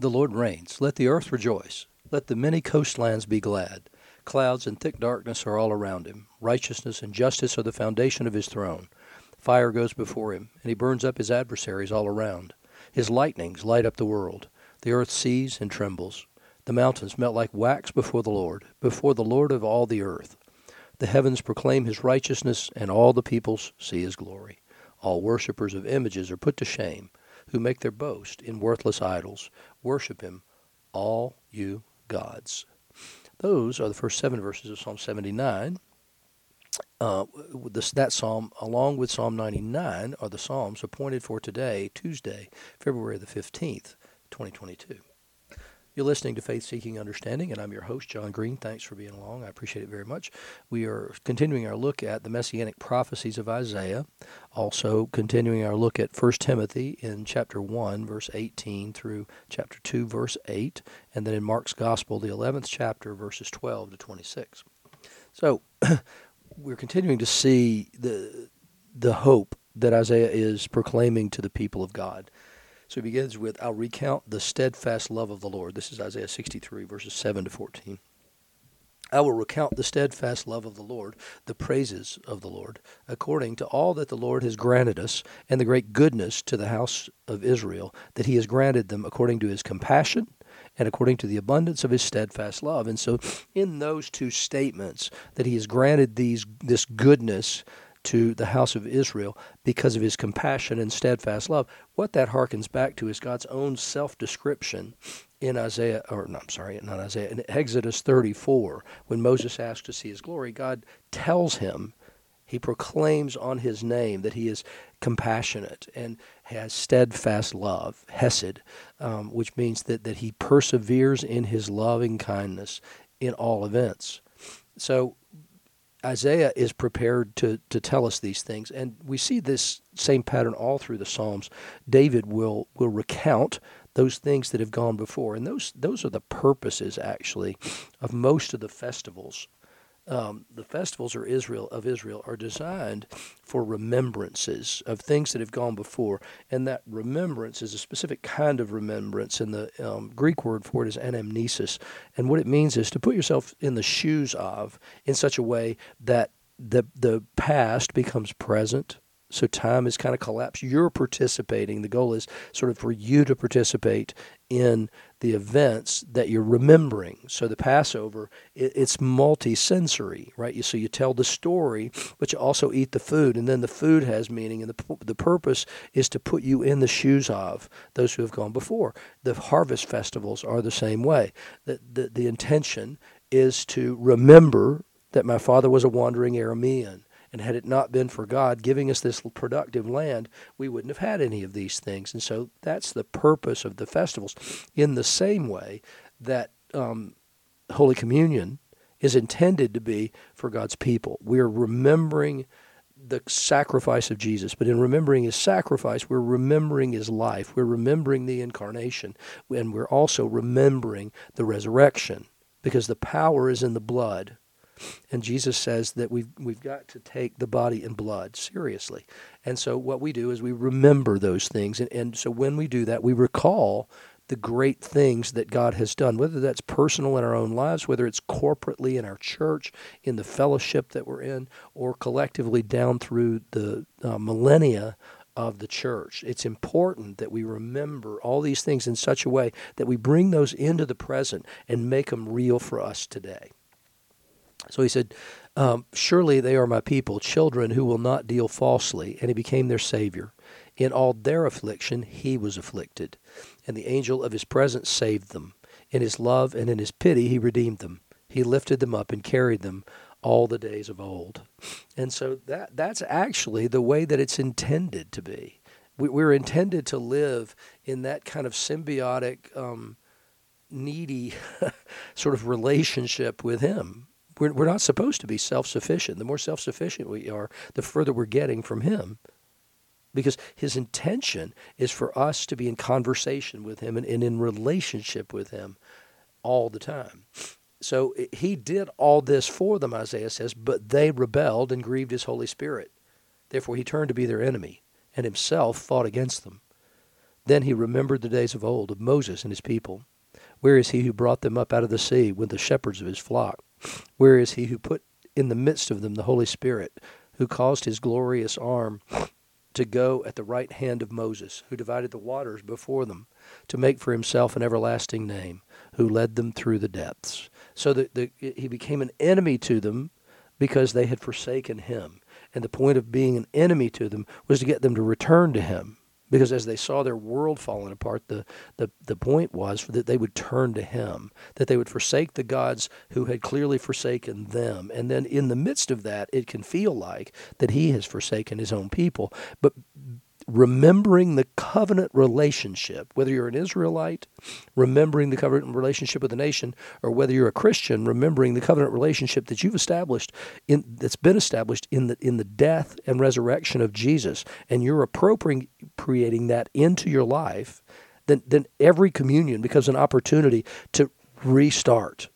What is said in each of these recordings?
The Lord reigns. Let the earth rejoice. Let the many coastlands be glad. Clouds and thick darkness are all around him. Righteousness and justice are the foundation of his throne. Fire goes before him, and he burns up his adversaries all around. His lightnings light up the world. The earth sees and trembles. The mountains melt like wax before the Lord, before the Lord of all the earth. The heavens proclaim his righteousness, and all the peoples see his glory. All worshippers of images are put to shame, who make their boast in worthless idols. Worship him, all you gods. Those are the first seven verses of Psalm 79. Uh, this, that psalm, along with Psalm 99, are the psalms appointed for today, Tuesday, February the 15th, 2022. You're listening to Faith Seeking Understanding, and I'm your host, John Green. Thanks for being along. I appreciate it very much. We are continuing our look at the messianic prophecies of Isaiah, also continuing our look at 1 Timothy in chapter 1, verse 18 through chapter 2, verse 8, and then in Mark's Gospel, the 11th chapter, verses 12 to 26. So we're continuing to see the, the hope that Isaiah is proclaiming to the people of God. So he begins with, I'll recount the steadfast love of the Lord. This is Isaiah 63, verses 7 to 14. I will recount the steadfast love of the Lord, the praises of the Lord, according to all that the Lord has granted us, and the great goodness to the house of Israel, that he has granted them according to his compassion and according to the abundance of his steadfast love. And so, in those two statements, that he has granted these this goodness to the house of Israel because of his compassion and steadfast love. What that harkens back to is God's own self description in Isaiah, or no, I'm sorry, not Isaiah, in Exodus 34, when Moses asks to see his glory, God tells him, he proclaims on his name that he is compassionate and has steadfast love, hesed, um, which means that, that he perseveres in his loving kindness in all events. So Isaiah is prepared to, to tell us these things. And we see this same pattern all through the Psalms. David will, will recount those things that have gone before. And those, those are the purposes, actually, of most of the festivals um, the festivals of Israel of Israel are designed for remembrances of things that have gone before, and that remembrance is a specific kind of remembrance. And the um, Greek word for it is anamnesis, and what it means is to put yourself in the shoes of in such a way that the the past becomes present so time is kind of collapsed. You're participating. The goal is sort of for you to participate in the events that you're remembering. So the Passover, it, it's multi-sensory, right? so you tell the story, but you also eat the food, and then the food has meaning, and the the purpose is to put you in the shoes of those who have gone before. The harvest festivals are the same way. The the, the intention is to remember that my father was a wandering Aramean and had it not been for God giving us this productive land, we wouldn't have had any of these things. And so that's the purpose of the festivals. In the same way that um, Holy Communion is intended to be for God's people. We're remembering the sacrifice of Jesus, but in remembering his sacrifice, we're remembering his life. We're remembering the incarnation, and we're also remembering the resurrection because the power is in the blood and Jesus says that we've, we've got to take the body and blood seriously. And so what we do is we remember those things. And, and so when we do that, we recall the great things that God has done, whether that's personal in our own lives, whether it's corporately in our church, in the fellowship that we're in, or collectively down through the uh, millennia of the church. It's important that we remember all these things in such a way that we bring those into the present and make them real for us today. So he said, um, Surely they are my people, children who will not deal falsely. And he became their Savior. In all their affliction, he was afflicted. And the angel of his presence saved them. In his love and in his pity, he redeemed them. He lifted them up and carried them all the days of old. And so that, that's actually the way that it's intended to be. We, we're intended to live in that kind of symbiotic, um, needy sort of relationship with him we're, we're not supposed to be self sufficient. The more self sufficient we are, the further we're getting from Him. Because His intention is for us to be in conversation with Him and, and in relationship with Him all the time. So He did all this for them, Isaiah says, but they rebelled and grieved His Holy Spirit. Therefore, He turned to be their enemy and Himself fought against them. Then he remembered the days of old of Moses and his people. Where is he who brought them up out of the sea with the shepherds of his flock? Where is he who put in the midst of them the Holy Spirit, who caused his glorious arm to go at the right hand of Moses, who divided the waters before them, to make for himself an everlasting name, who led them through the depths? So that the, he became an enemy to them because they had forsaken him. And the point of being an enemy to them was to get them to return to him because as they saw their world falling apart, the, the, the point was that they would turn to him, that they would forsake the gods who had clearly forsaken them. And then in the midst of that, it can feel like that he has forsaken his own people. But remembering the covenant relationship, whether you're an Israelite, remembering the covenant relationship with the nation, or whether you're a Christian, remembering the covenant relationship that you've established in that's been established in the in the death and resurrection of Jesus, and you're appropriating that into your life, then then every communion becomes an opportunity to restart.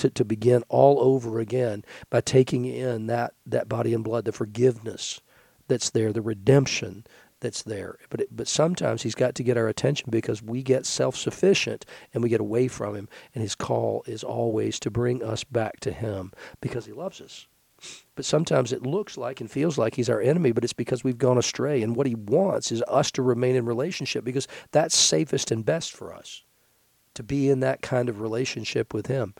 To, to begin all over again by taking in that, that body and blood, the forgiveness that's there, the redemption, that's there. But it, but sometimes he's got to get our attention because we get self-sufficient and we get away from him. And his call is always to bring us back to him because he loves us. But sometimes it looks like and feels like he's our enemy, but it's because we've gone astray. And what he wants is us to remain in relationship because that's safest and best for us to be in that kind of relationship with him.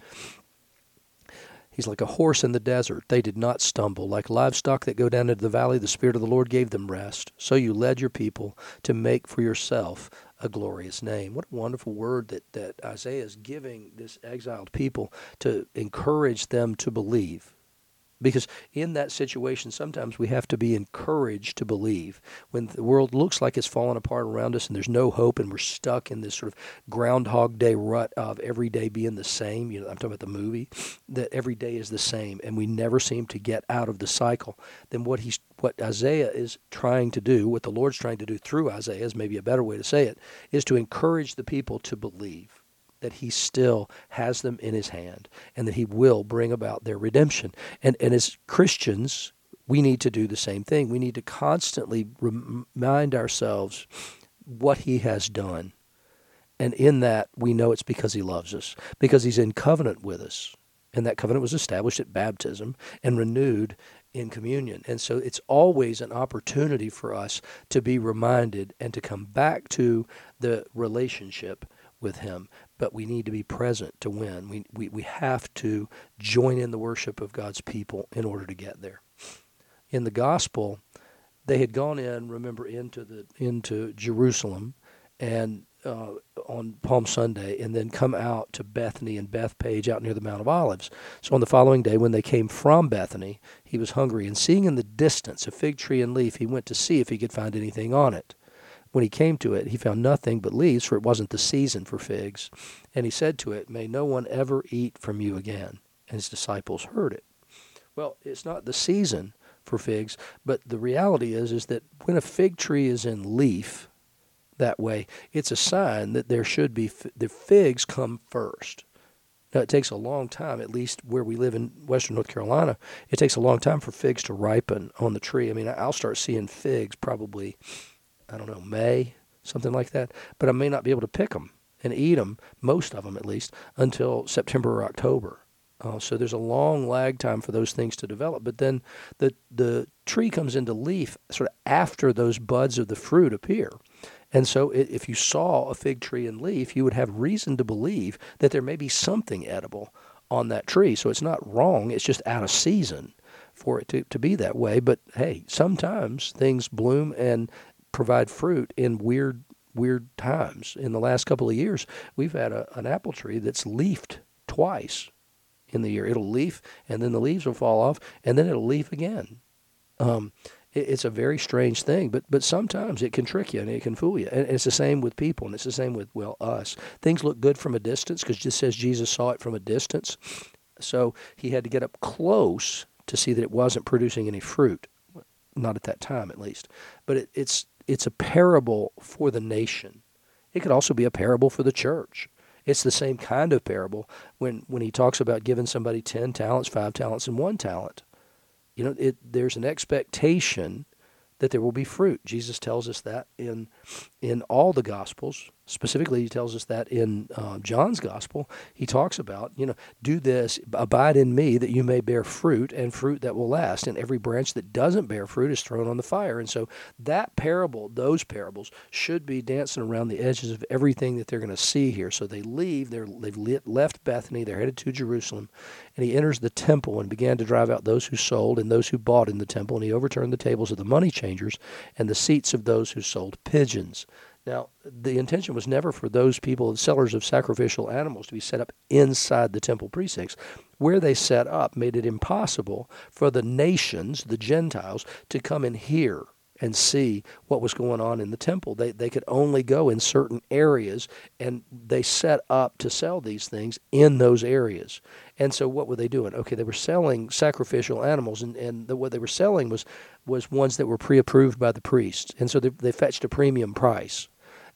He's like a horse in the desert. They did not stumble. Like livestock that go down into the valley, the Spirit of the Lord gave them rest. So you led your people to make for yourself a glorious name. What a wonderful word that, that Isaiah is giving this exiled people to encourage them to believe. Because in that situation, sometimes we have to be encouraged to believe. When the world looks like it's falling apart around us and there's no hope and we're stuck in this sort of groundhog day rut of every day being the same, you know, I'm talking about the movie, that every day is the same and we never seem to get out of the cycle, then what he's what Isaiah is trying to do, what the Lord's trying to do through Isaiah is maybe a better way to say it, is to encourage the people to believe that he still has them in his hand and that he will bring about their redemption. And, and as Christians, we need to do the same thing. We need to constantly remind ourselves what he has done. And in that, we know it's because he loves us, because he's in covenant with us. And that covenant was established at baptism and renewed in communion. And so it's always an opportunity for us to be reminded and to come back to the relationship with him but we need to be present to win. We, we, we have to join in the worship of God's people in order to get there. In the gospel, they had gone in, remember, into the into Jerusalem, and uh, on Palm Sunday, and then come out to Bethany and Bethpage out near the Mount of Olives. So on the following day, when they came from Bethany, he was hungry, and seeing in the distance a fig tree and leaf, he went to see if he could find anything on it. When he came to it, he found nothing but leaves, for it wasn't the season for figs. And he said to it, May no one ever eat from you again. And his disciples heard it. Well, it's not the season for figs, but the reality is is that when a fig tree is in leaf that way, it's a sign that there should be the figs come first. Now, it takes a long time, at least where we live in western North Carolina, it takes a long time for figs to ripen on the tree. I mean, I'll start seeing figs probably I don't know, May, something like that. But I may not be able to pick them and eat them, most of them at least, until September or October. Uh, so there's a long lag time for those things to develop. But then the the tree comes into leaf sort of after those buds of the fruit appear. And so it, if you saw a fig tree in leaf, you would have reason to believe that there may be something edible on that tree. So it's not wrong, it's just out of season for it to, to be that way. But hey, sometimes things bloom and provide fruit in weird weird times. In the last couple of years, we've had a, an apple tree that's leafed twice in the year. It'll leaf, and then the leaves will fall off, and then it'll leaf again. Um, it, it's a very strange thing, but but sometimes it can trick you and it can fool you. And it's the same with people, and it's the same with well us. Things look good from a distance because it says Jesus saw it from a distance, so he had to get up close to see that it wasn't producing any fruit. Not at that time, at least. But it, it's it's a parable for the nation. It could also be a parable for the church. It's the same kind of parable when, when he talks about giving somebody 10 talents, 5 talents, and 1 talent. You know, it, there's an expectation that there will be fruit. Jesus tells us that in in all the Gospels. Specifically, he tells us that in uh, John's Gospel. He talks about, you know, do this, abide in me, that you may bear fruit, and fruit that will last. And every branch that doesn't bear fruit is thrown on the fire. And so that parable, those parables, should be dancing around the edges of everything that they're going to see here. So they leave. They're, they've left Bethany. They're headed to Jerusalem, and he enters the temple and began to drive out those who sold and those who bought in the temple. And he overturned the tables of the money changers and the seats of those who sold pigeons. Now, the intention was never for those people, the sellers of sacrificial animals, to be set up inside the temple precincts. Where they set up made it impossible for the nations, the Gentiles, to come and hear and see what was going on in the temple. They, they could only go in certain areas, and they set up to sell these things in those areas. And so, what were they doing? Okay, they were selling sacrificial animals, and, and the, what they were selling was, was ones that were pre approved by the priests. And so, they, they fetched a premium price.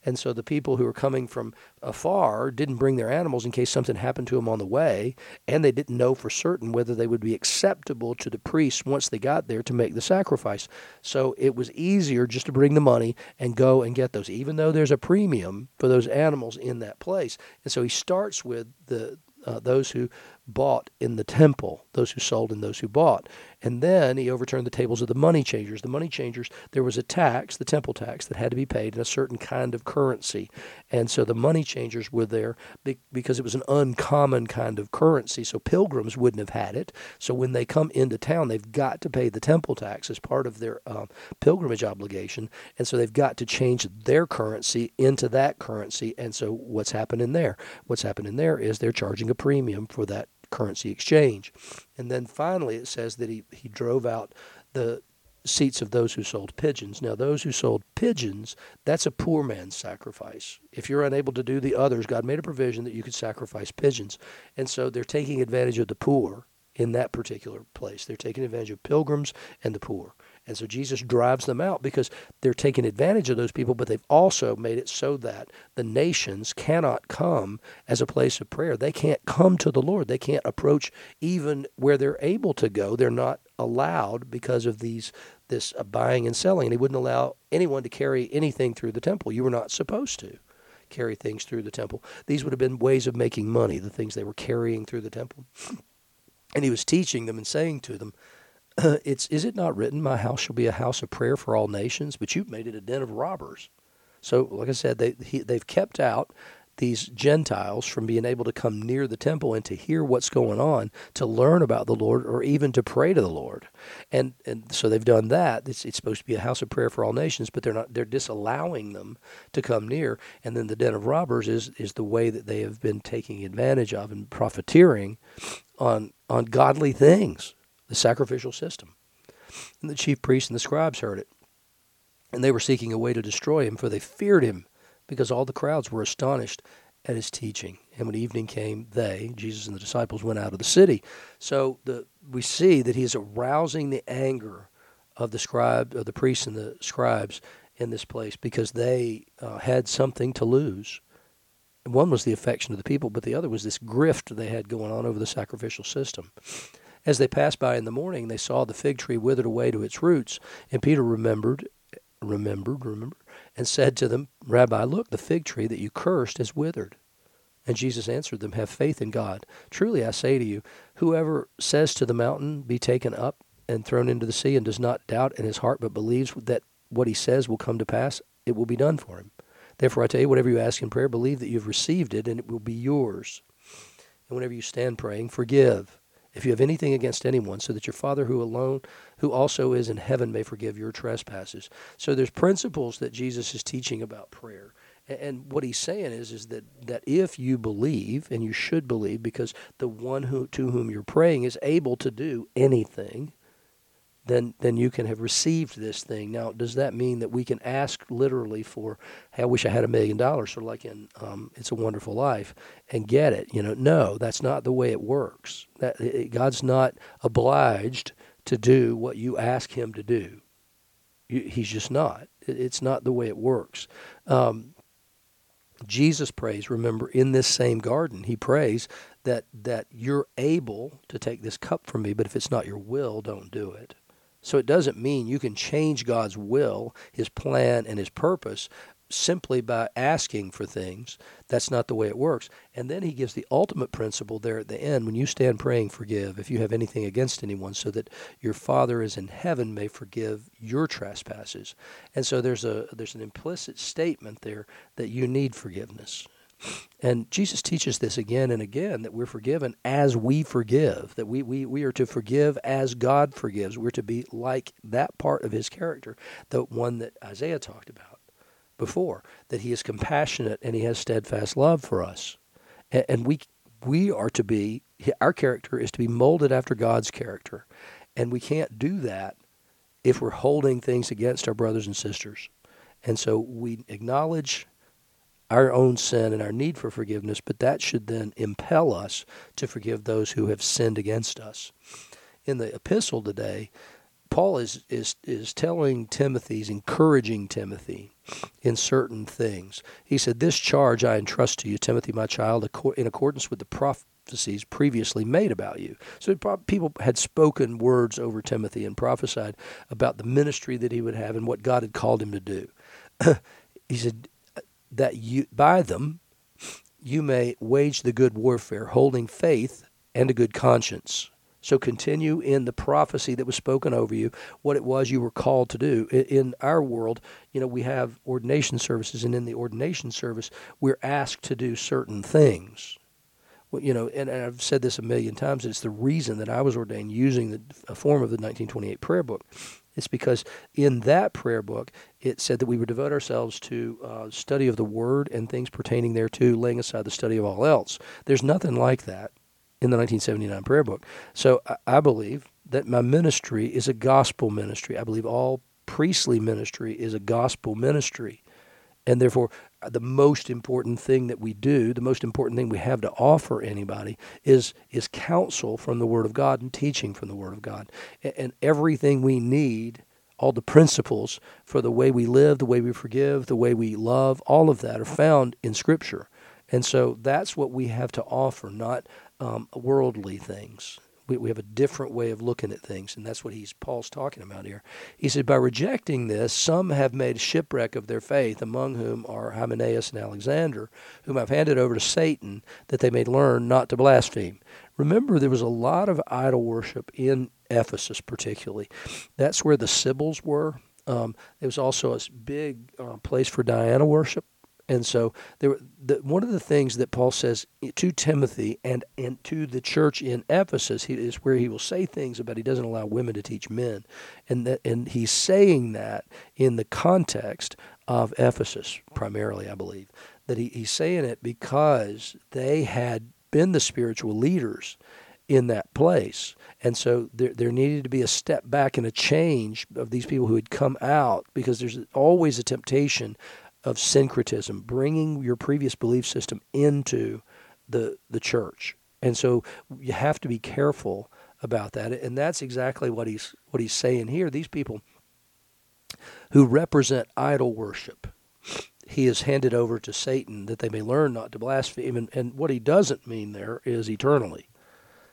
And so the people who were coming from afar didn't bring their animals in case something happened to them on the way, and they didn't know for certain whether they would be acceptable to the priests once they got there to make the sacrifice. So it was easier just to bring the money and go and get those, even though there's a premium for those animals in that place. And so he starts with the uh, those who bought in the temple, those who sold and those who bought. And then he overturned the tables of the money changers. The money changers, there was a tax, the temple tax, that had to be paid in a certain kind of currency. And so the money changers were there because it was an uncommon kind of currency. So pilgrims wouldn't have had it. So when they come into town, they've got to pay the temple tax as part of their uh, pilgrimage obligation. And so they've got to change their currency into that currency. And so what's happening there? What's happening there is they're charging a premium for that currency exchange. And then finally, it says that he, he drove out the seats of those who sold pigeons. Now, those who sold pigeons, that's a poor man's sacrifice. If you're unable to do the others, God made a provision that you could sacrifice pigeons. And so they're taking advantage of the poor in that particular place. They're taking advantage of pilgrims and the poor. And so Jesus drives them out because they're taking advantage of those people, but they've also made it so that the nations cannot come as a place of prayer. They can't come to the Lord. They can't approach even where they're able to go. They're not allowed because of these this uh, buying and selling. And he wouldn't allow anyone to carry anything through the temple. You were not supposed to carry things through the temple. These would have been ways of making money, the things they were carrying through the temple. And he was teaching them and saying to them, it's is it not written, "My house shall be a house of prayer for all nations"? But you've made it a den of robbers. So, like I said, they he, they've kept out these Gentiles from being able to come near the temple and to hear what's going on, to learn about the Lord, or even to pray to the Lord. And and so they've done that. It's, it's supposed to be a house of prayer for all nations, but they're not. They're disallowing them to come near. And then the den of robbers is is the way that they have been taking advantage of and profiteering on on godly things the sacrificial system. And the chief priests and the scribes heard it. And they were seeking a way to destroy him, for they feared him, because all the crowds were astonished at his teaching. And when evening came, they, Jesus and the disciples, went out of the city. So the, we see that he is arousing the anger of the scribe, of the priests and the scribes in this place, because they uh, had something to lose. One was the affection of the people, but the other was this grift they had going on over the sacrificial system. As they passed by in the morning, they saw the fig tree withered away to its roots. And Peter remembered, remembered, remembered, and said to them, Rabbi, look, the fig tree that you cursed has withered. And Jesus answered them, Have faith in God. Truly I say to you, whoever says to the mountain, Be taken up and thrown into the sea, and does not doubt in his heart, but believes that what he says will come to pass, it will be done for him. Therefore I tell you, whatever you ask in prayer, believe that you have received it, and it will be yours. And whenever you stand praying, forgive if you have anything against anyone, so that your Father who alone, who also is in heaven, may forgive your trespasses. So there's principles that Jesus is teaching about prayer. And what he's saying is, is that, that if you believe, and you should believe, because the one who, to whom you're praying is able to do anything, then then you can have received this thing. Now, does that mean that we can ask literally for, "Hey, I wish I had a million dollars," sort of like in um, "It's a Wonderful Life," and get it? You know, no, that's not the way it works. That it, God's not obliged to do what you ask Him to do. You, he's just not. It, it's not the way it works. Um, Jesus prays. Remember, in this same garden, he prays that that you're able to take this cup from me, but if it's not your will, don't do it. So it doesn't mean you can change God's will, His plan, and His purpose simply by asking for things. That's not the way it works. And then he gives the ultimate principle there at the end when you stand praying, forgive if you have anything against anyone, so that your Father is in heaven may forgive your trespasses. And so there's a there's an implicit statement there that you need forgiveness. And Jesus teaches this again and again that we're forgiven as we forgive, that we, we, we are to forgive as God forgives. We're to be like that part of his character, the one that Isaiah talked about before, that he is compassionate and he has steadfast love for us. And, and we, we are to be, our character is to be molded after God's character. And we can't do that if we're holding things against our brothers and sisters. And so we acknowledge our own sin and our need for forgiveness, but that should then impel us to forgive those who have sinned against us. In the epistle today, Paul is, is, is telling Timothy, he's encouraging Timothy in certain things. He said, This charge I entrust to you, Timothy, my child, in accordance with the prophecies previously made about you. So people had spoken words over Timothy and prophesied about the ministry that he would have and what God had called him to do. he said, That you, by them, you may wage the good warfare, holding faith and a good conscience. So continue in the prophecy that was spoken over you, what it was you were called to do. In our world, you know, we have ordination services, and in the ordination service, we're asked to do certain things. Well, you know, and, and, I've said this a million times. It's the reason that I was ordained using the a form of the 1928 prayer book. It's because in that prayer book, it said that we would devote ourselves to uh, study of the Word and things pertaining thereto, laying aside the study of all else. There's nothing like that in the 1979 prayer book. So I believe that my ministry is a gospel ministry. I believe all priestly ministry is a gospel ministry. And therefore, the most important thing that we do, the most important thing we have to offer anybody is, is counsel from the Word of God and teaching from the Word of God. And, and everything we need, all the principles for the way we live, the way we forgive, the way we love, all of that are found in Scripture. And so that's what we have to offer, not um, worldly things. We, we have a different way of looking at things, and that's what he's Paul's talking about here. He said, By rejecting this, some have made shipwreck of their faith, among whom are Hymenaeus and Alexander, whom I've handed over to Satan, that they may learn not to blaspheme. Remember, there was a lot of idol worship in Ephesus, particularly. That's where the Sibyls were. Um, there was also a big uh, place for Diana worship. And so there, the, one of the things that Paul says to Timothy and, and to the church in Ephesus he, is where he will say things about he doesn't allow women to teach men. And, that, and he's saying that in the context of Ephesus, primarily, I believe. That he, he's saying it because they had been the spiritual leaders in that place. And so there, there needed to be a step back and a change of these people who had come out because there's always a temptation of syncretism, bringing your previous belief system into the the church. And so you have to be careful about that. And that's exactly what he's what he's saying here. These people who represent idol worship, he is handed over to Satan that they may learn not to blaspheme. And, and what he doesn't mean there is eternally.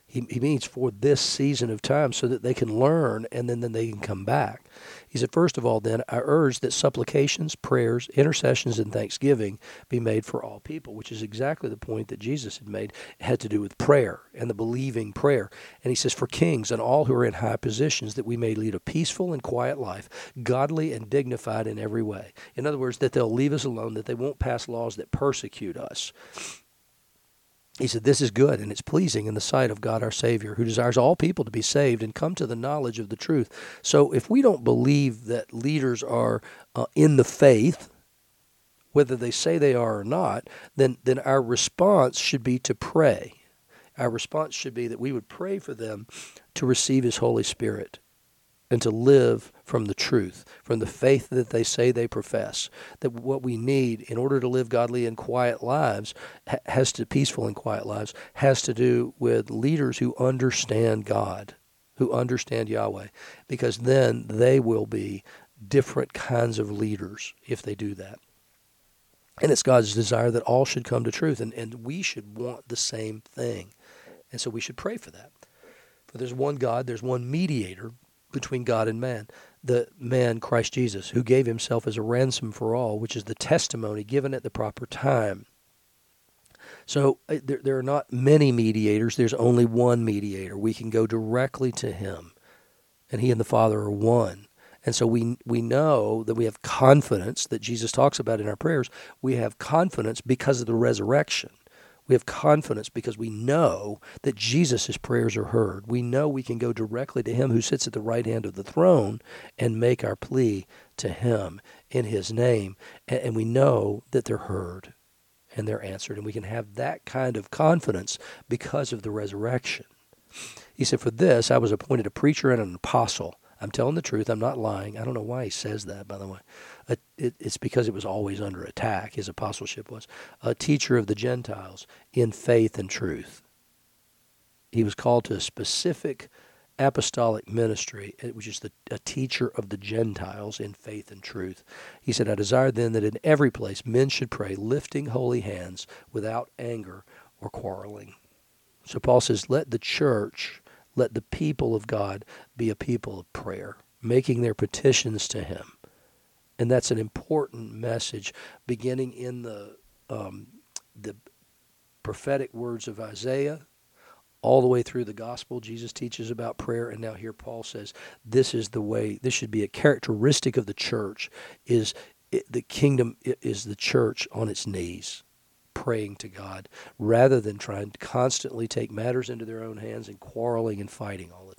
He, he means for this season of time so that they can learn and then, then they can come back. He said, First of all, then, I urge that supplications, prayers, intercessions, and thanksgiving be made for all people, which is exactly the point that Jesus had made. It had to do with prayer and the believing prayer. And he says, For kings and all who are in high positions, that we may lead a peaceful and quiet life, godly and dignified in every way. In other words, that they'll leave us alone, that they won't pass laws that persecute us he said, This is good and it's pleasing in the sight of God our Savior, who desires all people to be saved and come to the knowledge of the truth. So if we don't believe that leaders are uh, in the faith, whether they say they are or not, then, then our response should be to pray. Our response should be that we would pray for them to receive His Holy Spirit and to live from the truth, from the faith that they say they profess. That what we need in order to live godly and quiet lives has to peaceful and quiet lives has to do with leaders who understand God, who understand Yahweh, because then they will be different kinds of leaders if they do that. And it's God's desire that all should come to truth, and, and we should want the same thing. And so we should pray for that. For there's one God, there's one mediator between God and man. The man, Christ Jesus, who gave himself as a ransom for all, which is the testimony given at the proper time. So uh, there, there are not many mediators. There's only one mediator. We can go directly to him, and he and the Father are one. And so we we know that we have confidence that Jesus talks about in our prayers. We have confidence because of the resurrection. We have confidence because we know that Jesus' prayers are heard. We know we can go directly to him who sits at the right hand of the throne and make our plea to him in his name. And, we know that they're heard and they're answered. And we can have that kind of confidence because of the resurrection. He said, For this I was appointed a preacher and an apostle. I'm telling the truth. I'm not lying. I don't know why he says that, by the way. it, it's because it was always under attack, his apostleship was. A teacher of the Gentiles in faith and truth. He was called to a specific apostolic ministry, eh, which is the, a teacher of the Gentiles in faith and truth. He said, I desire then that in every place men should pray, lifting holy hands without anger or quarreling. So Paul says, let the church, let the people of God be a people of prayer, making their petitions to him. And that's an important message beginning in the, um, the prophetic words of Isaiah all the way through the gospel jesus teaches about prayer and now here paul says this is the way this should be a characteristic of the church is it, the kingdom is the church on its knees praying to god rather than trying to constantly take matters into their own hands and quarreling and fighting all the